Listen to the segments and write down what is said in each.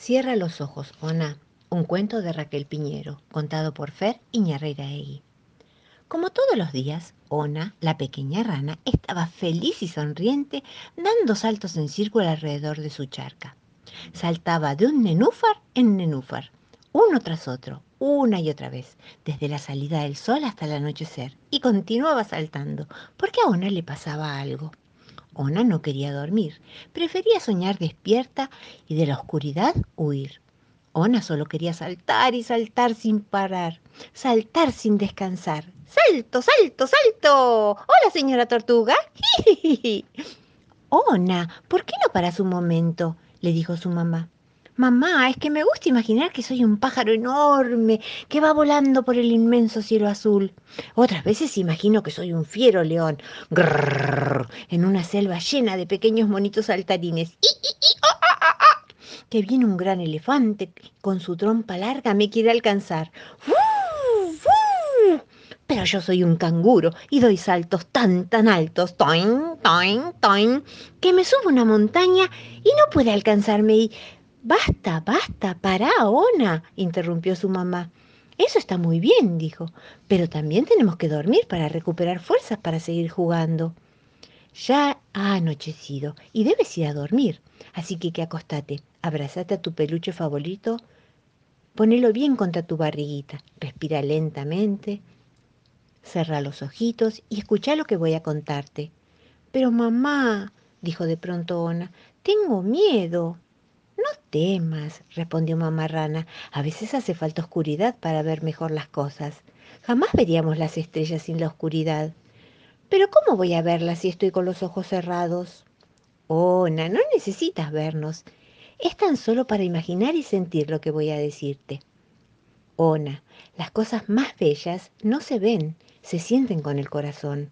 Cierra los ojos, Ona. Un cuento de Raquel Piñero, contado por Fer Iñarreiraegui. Como todos los días, Ona, la pequeña rana, estaba feliz y sonriente, dando saltos en círculo alrededor de su charca. Saltaba de un nenúfar en nenúfar, uno tras otro, una y otra vez, desde la salida del sol hasta el anochecer, y continuaba saltando, porque a Ona le pasaba algo. Ona no quería dormir, prefería soñar despierta y de la oscuridad huir. Ona solo quería saltar y saltar sin parar, saltar sin descansar. ¡Salto, salto, salto! ¡Hola, señora tortuga! Ona, ¿por qué no paras un momento? le dijo su mamá. Mamá, es que me gusta imaginar que soy un pájaro enorme que va volando por el inmenso cielo azul. Otras veces imagino que soy un fiero león, en una selva llena de pequeños monitos saltarines. ¡I! Que viene un gran elefante con su trompa larga me quiere alcanzar. Pero yo soy un canguro y doy saltos tan, tan altos, toin, toin, toin, que me subo una montaña y no puede alcanzarme y Basta, basta, para, Ona, interrumpió su mamá. Eso está muy bien, dijo, pero también tenemos que dormir para recuperar fuerzas para seguir jugando. Ya ha anochecido y debes ir a dormir, así que que acostate, abrazate a tu peluche favorito, ponelo bien contra tu barriguita, respira lentamente, cerra los ojitos y escucha lo que voy a contarte. Pero mamá, dijo de pronto Ona, tengo miedo. No temas, respondió mamá rana. A veces hace falta oscuridad para ver mejor las cosas. Jamás veríamos las estrellas sin la oscuridad. Pero ¿cómo voy a verlas si estoy con los ojos cerrados? Ona, no necesitas vernos. Es tan solo para imaginar y sentir lo que voy a decirte. Ona, las cosas más bellas no se ven, se sienten con el corazón.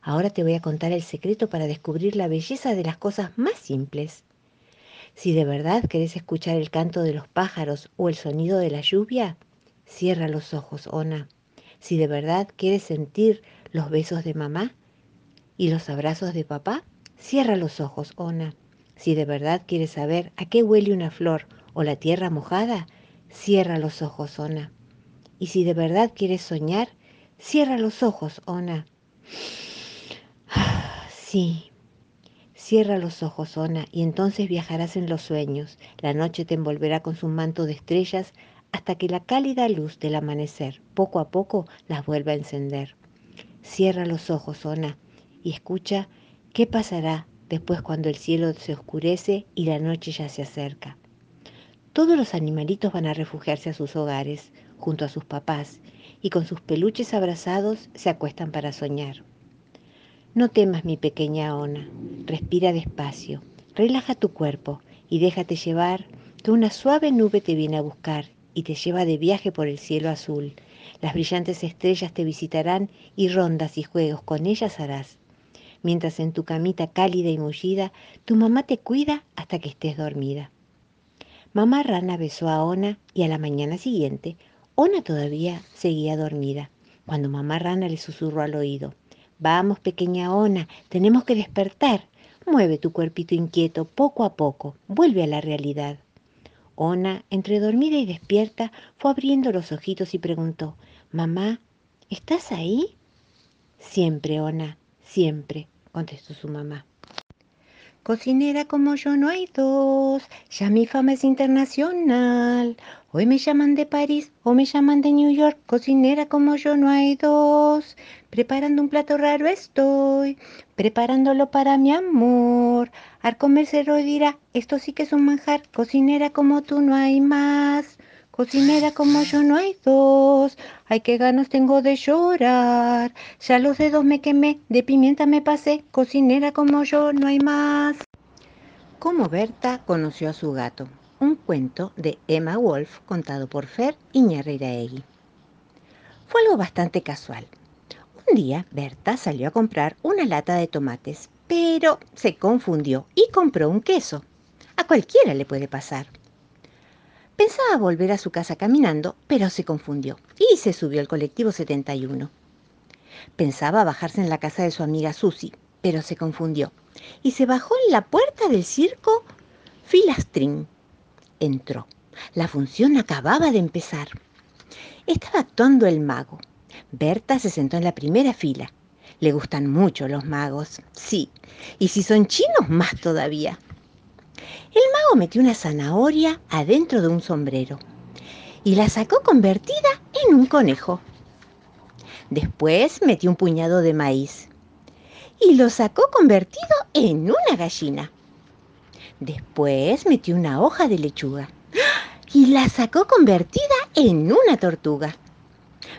Ahora te voy a contar el secreto para descubrir la belleza de las cosas más simples. Si de verdad querés escuchar el canto de los pájaros o el sonido de la lluvia, cierra los ojos, Ona. Si de verdad quieres sentir los besos de mamá y los abrazos de papá, cierra los ojos, Ona. Si de verdad quieres saber a qué huele una flor o la tierra mojada, cierra los ojos, Ona. Y si de verdad quieres soñar, cierra los ojos, Ona. Sí, Cierra los ojos, Ona, y entonces viajarás en los sueños. La noche te envolverá con su manto de estrellas hasta que la cálida luz del amanecer poco a poco las vuelva a encender. Cierra los ojos, Ona, y escucha qué pasará después cuando el cielo se oscurece y la noche ya se acerca. Todos los animalitos van a refugiarse a sus hogares, junto a sus papás, y con sus peluches abrazados se acuestan para soñar. No temas, mi pequeña Ona. Respira despacio. Relaja tu cuerpo y déjate llevar que una suave nube te viene a buscar y te lleva de viaje por el cielo azul. Las brillantes estrellas te visitarán y rondas y juegos con ellas harás. Mientras en tu camita cálida y mullida, tu mamá te cuida hasta que estés dormida. Mamá rana besó a Ona y a la mañana siguiente, Ona todavía seguía dormida, cuando mamá rana le susurró al oído. Vamos, pequeña Ona, tenemos que despertar. Mueve tu cuerpito inquieto poco a poco, vuelve a la realidad. Ona, entre dormida y despierta, fue abriendo los ojitos y preguntó, Mamá, ¿estás ahí? Siempre, Ona, siempre, contestó su mamá. Cocinera como yo no hay dos, ya mi fama es internacional. Hoy me llaman de París o me llaman de New York, cocinera como yo no hay dos. Preparando un plato raro estoy, preparándolo para mi amor. Al comérselo dirá, esto sí que es un manjar, cocinera como tú no hay más. Cocinera como yo no hay dos, ay qué ganas tengo de llorar. Ya los dedos me quemé, de pimienta me pasé, cocinera como yo no hay más. Como Berta conoció a su gato un cuento de Emma Wolf contado por Fer Iñarreiraegui. Fue algo bastante casual. Un día Berta salió a comprar una lata de tomates, pero se confundió y compró un queso. A cualquiera le puede pasar. Pensaba volver a su casa caminando, pero se confundió y se subió al colectivo 71. Pensaba bajarse en la casa de su amiga Susie, pero se confundió y se bajó en la puerta del circo Filastrin entró. La función acababa de empezar. Estaba actuando el mago. Berta se sentó en la primera fila. Le gustan mucho los magos, sí, y si son chinos, más todavía. El mago metió una zanahoria adentro de un sombrero y la sacó convertida en un conejo. Después metió un puñado de maíz y lo sacó convertido en una gallina. Después metió una hoja de lechuga y la sacó convertida en una tortuga.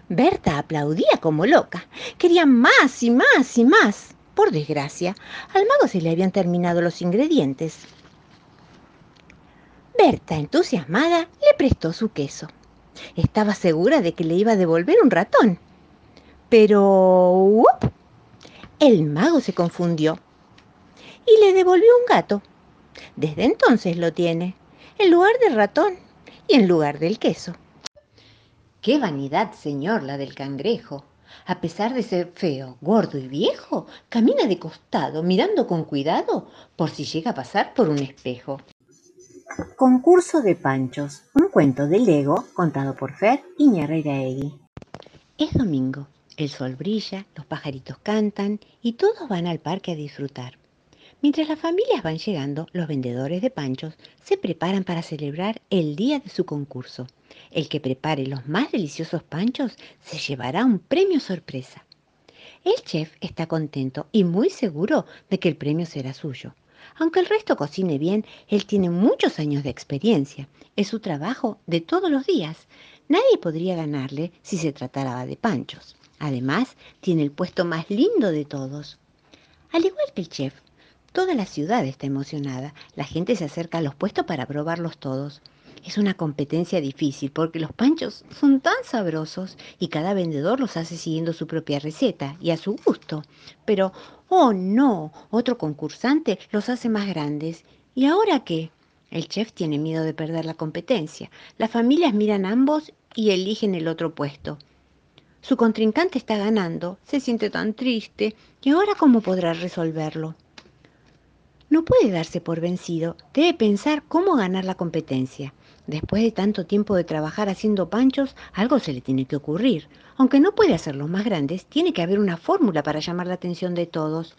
Berta aplaudía como loca. Quería más y más y más. Por desgracia, al mago se le habían terminado los ingredientes. Berta, entusiasmada, le prestó su queso. Estaba segura de que le iba a devolver un ratón. Pero... El mago se confundió y le devolvió un gato. Desde entonces lo tiene, en lugar del ratón y en lugar del queso. Qué vanidad, señor, la del cangrejo. A pesar de ser feo, gordo y viejo, camina de costado, mirando con cuidado por si llega a pasar por un espejo. Concurso de Panchos, un cuento de Lego contado por Fer Iñarreiraegui. Es domingo, el sol brilla, los pajaritos cantan y todos van al parque a disfrutar. Mientras las familias van llegando, los vendedores de panchos se preparan para celebrar el día de su concurso. El que prepare los más deliciosos panchos se llevará un premio sorpresa. El chef está contento y muy seguro de que el premio será suyo. Aunque el resto cocine bien, él tiene muchos años de experiencia. Es su trabajo de todos los días. Nadie podría ganarle si se tratara de panchos. Además, tiene el puesto más lindo de todos. Al igual que el chef, Toda la ciudad está emocionada. La gente se acerca a los puestos para probarlos todos. Es una competencia difícil porque los panchos son tan sabrosos y cada vendedor los hace siguiendo su propia receta y a su gusto. Pero, oh no, otro concursante los hace más grandes. ¿Y ahora qué? El chef tiene miedo de perder la competencia. Las familias miran ambos y eligen el otro puesto. Su contrincante está ganando, se siente tan triste. ¿Y ahora cómo podrá resolverlo? No puede darse por vencido, debe pensar cómo ganar la competencia. Después de tanto tiempo de trabajar haciendo panchos, algo se le tiene que ocurrir. Aunque no puede hacerlos más grandes, tiene que haber una fórmula para llamar la atención de todos.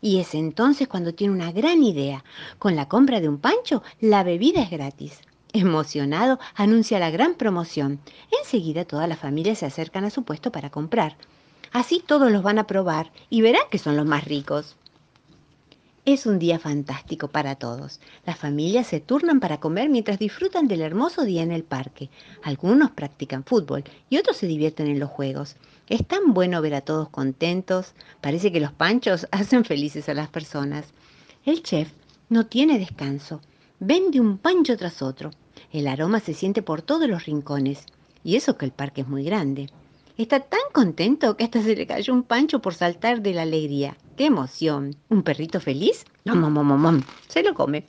Y es entonces cuando tiene una gran idea. Con la compra de un pancho, la bebida es gratis. Emocionado, anuncia la gran promoción. Enseguida todas las familias se acercan a su puesto para comprar. Así todos los van a probar y verán que son los más ricos. Es un día fantástico para todos. Las familias se turnan para comer mientras disfrutan del hermoso día en el parque. Algunos practican fútbol y otros se divierten en los juegos. Es tan bueno ver a todos contentos. Parece que los panchos hacen felices a las personas. El chef no tiene descanso. Vende un pancho tras otro. El aroma se siente por todos los rincones. Y eso que el parque es muy grande. Está tan contento que hasta se le cayó un pancho por saltar de la alegría. ¡Qué emoción! ¿Un perrito feliz? ¡Nom, Se lo come.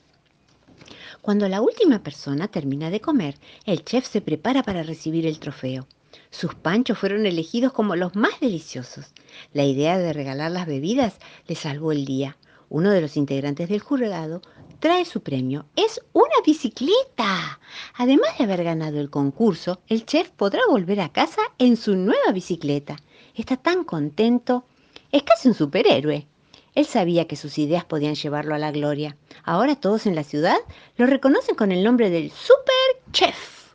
Cuando la última persona termina de comer, el chef se prepara para recibir el trofeo. Sus panchos fueron elegidos como los más deliciosos. La idea de regalar las bebidas le salvó el día. Uno de los integrantes del jurado trae su premio. Es una bicicleta. Además de haber ganado el concurso, el chef podrá volver a casa en su nueva bicicleta. Está tan contento. Es casi un superhéroe. Él sabía que sus ideas podían llevarlo a la gloria. Ahora todos en la ciudad lo reconocen con el nombre del Super Chef.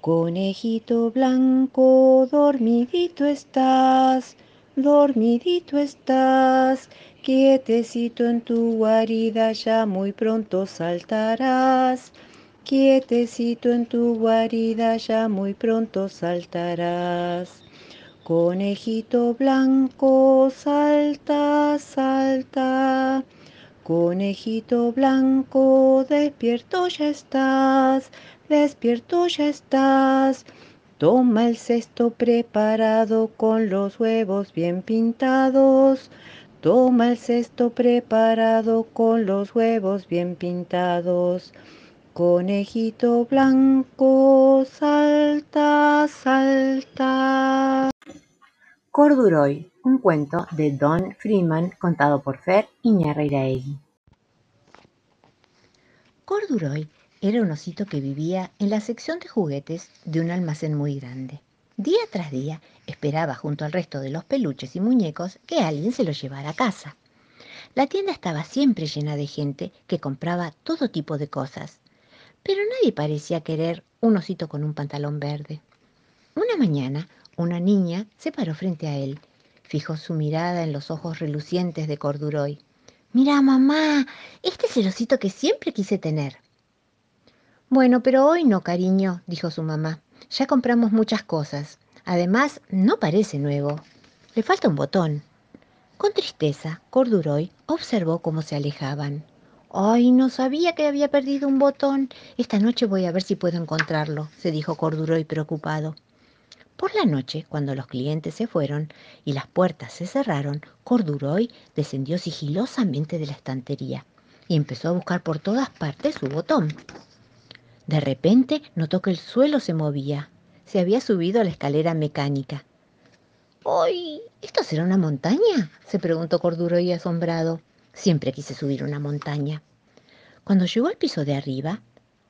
Conejito blanco, dormidito estás, dormidito estás, Quietecito en tu guarida ya muy pronto saltarás. Quietecito en tu guarida ya muy pronto saltarás. Conejito blanco, salta, salta. Conejito blanco, despierto ya estás, despierto ya estás. Toma el cesto preparado con los huevos bien pintados. Toma el cesto preparado con los huevos bien pintados. Conejito blanco, salta, salta. Corduroy, un cuento de Don Freeman contado por Fer Iñarreiraegui. Corduroy era un osito que vivía en la sección de juguetes de un almacén muy grande. Día tras día esperaba junto al resto de los peluches y muñecos que alguien se los llevara a casa. La tienda estaba siempre llena de gente que compraba todo tipo de cosas, pero nadie parecía querer un osito con un pantalón verde. Una mañana, una niña se paró frente a él, fijó su mirada en los ojos relucientes de Corduroy. Mira, mamá, este es el osito que siempre quise tener. Bueno, pero hoy no, cariño, dijo su mamá. Ya compramos muchas cosas. Además, no parece nuevo. Le falta un botón. Con tristeza, Corduroy observó cómo se alejaban. Ay, no sabía que había perdido un botón. Esta noche voy a ver si puedo encontrarlo, se dijo Corduroy preocupado. Por la noche, cuando los clientes se fueron y las puertas se cerraron, Corduroy descendió sigilosamente de la estantería y empezó a buscar por todas partes su botón. De repente notó que el suelo se movía. Se había subido a la escalera mecánica. ¡Ay! ¿Esto será una montaña? se preguntó Corduroy asombrado. Siempre quise subir una montaña. Cuando llegó al piso de arriba,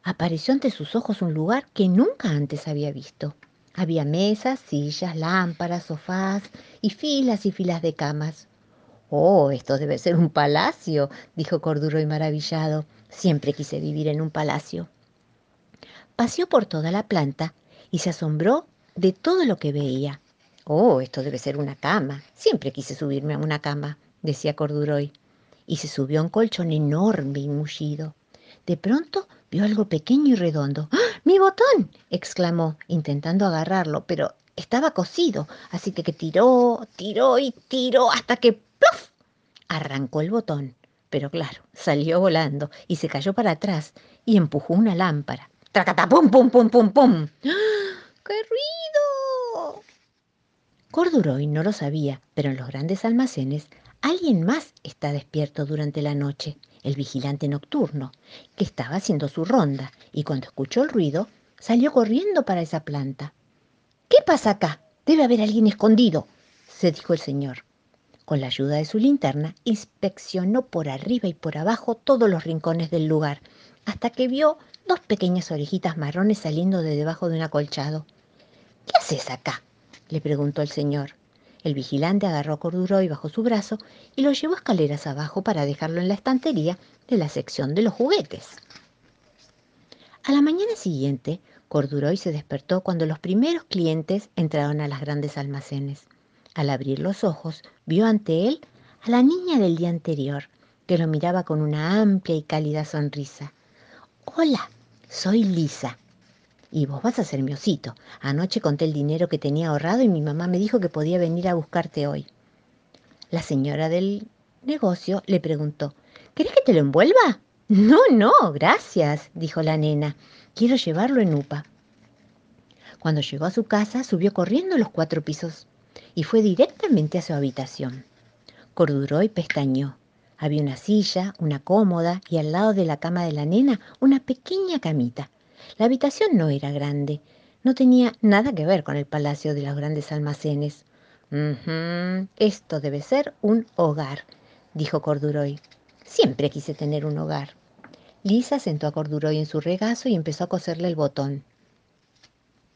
apareció ante sus ojos un lugar que nunca antes había visto. Había mesas, sillas, lámparas, sofás y filas y filas de camas. Oh, esto debe ser un palacio, dijo Corduroy maravillado. Siempre quise vivir en un palacio. Paseó por toda la planta y se asombró de todo lo que veía. Oh, esto debe ser una cama. Siempre quise subirme a una cama, decía Corduroy. Y se subió a un colchón enorme y mullido. De pronto vio algo pequeño y redondo. ¡Ah! ¡Mi botón! exclamó, intentando agarrarlo, pero estaba cosido, así que, tiró, tiró y tiró hasta que ¡pluf! arrancó el botón. Pero claro, salió volando y se cayó para atrás y empujó una lámpara. ¡Tracata! ¡Pum, pum, pum, pum, pum! ¡Qué ruido! Corduroy no lo sabía, pero en los grandes almacenes alguien más está despierto durante la noche el vigilante nocturno, que estaba haciendo su ronda, y cuando escuchó el ruido, salió corriendo para esa planta. ¿Qué pasa acá? Debe haber alguien escondido, se dijo el señor. Con la ayuda de su linterna, inspeccionó por arriba y por abajo todos los rincones del lugar, hasta que vio dos pequeñas orejitas marrones saliendo de debajo de un acolchado. ¿Qué haces acá? le preguntó el señor. El vigilante agarró a Corduroy bajo su brazo y lo llevó escaleras abajo para dejarlo en la estantería de la sección de los juguetes. A la mañana siguiente, Corduroy se despertó cuando los primeros clientes entraron a las grandes almacenes. Al abrir los ojos, vio ante él a la niña del día anterior, que lo miraba con una amplia y cálida sonrisa. Hola, soy Lisa, y vos vas a ser mi osito. Anoche conté el dinero que tenía ahorrado y mi mamá me dijo que podía venir a buscarte hoy. La señora del negocio le preguntó, ¿querés que te lo envuelva? No, no, gracias, dijo la nena. Quiero llevarlo en UPA. Cuando llegó a su casa, subió corriendo los cuatro pisos y fue directamente a su habitación. Corduroy pestañó. Había una silla, una cómoda y al lado de la cama de la nena una pequeña camita. La habitación no era grande, no tenía nada que ver con el palacio de los grandes almacenes. Esto debe ser un hogar, dijo Corduroy. Siempre quise tener un hogar. Lisa sentó a Corduroy en su regazo y empezó a coserle el botón.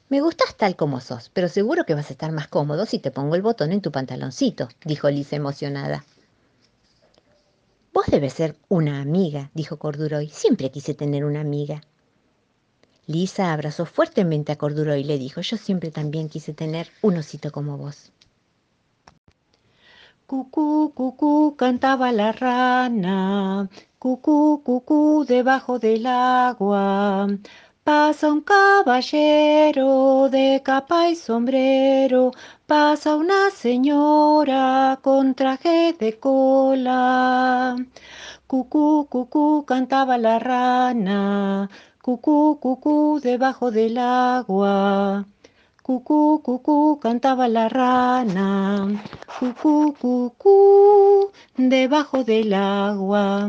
Me gustas tal como sos, pero seguro que vas a estar más cómodo si te pongo el botón en tu pantaloncito, dijo Lisa emocionada. Vos debes ser una amiga, dijo Corduroy. Siempre quise tener una amiga. Lisa abrazó fuertemente a Corduroy y le dijo, yo siempre también quise tener un osito como vos. Cucú, cucú, cantaba la rana, cucú, cucú, debajo del agua. Pasa un caballero de capa y sombrero, pasa una señora con traje de cola. Cucú, cucú, cantaba la rana, Cucú, cucú, debajo del agua. Cucú, cucú, cantaba la rana. Cucú, cucú, debajo del agua.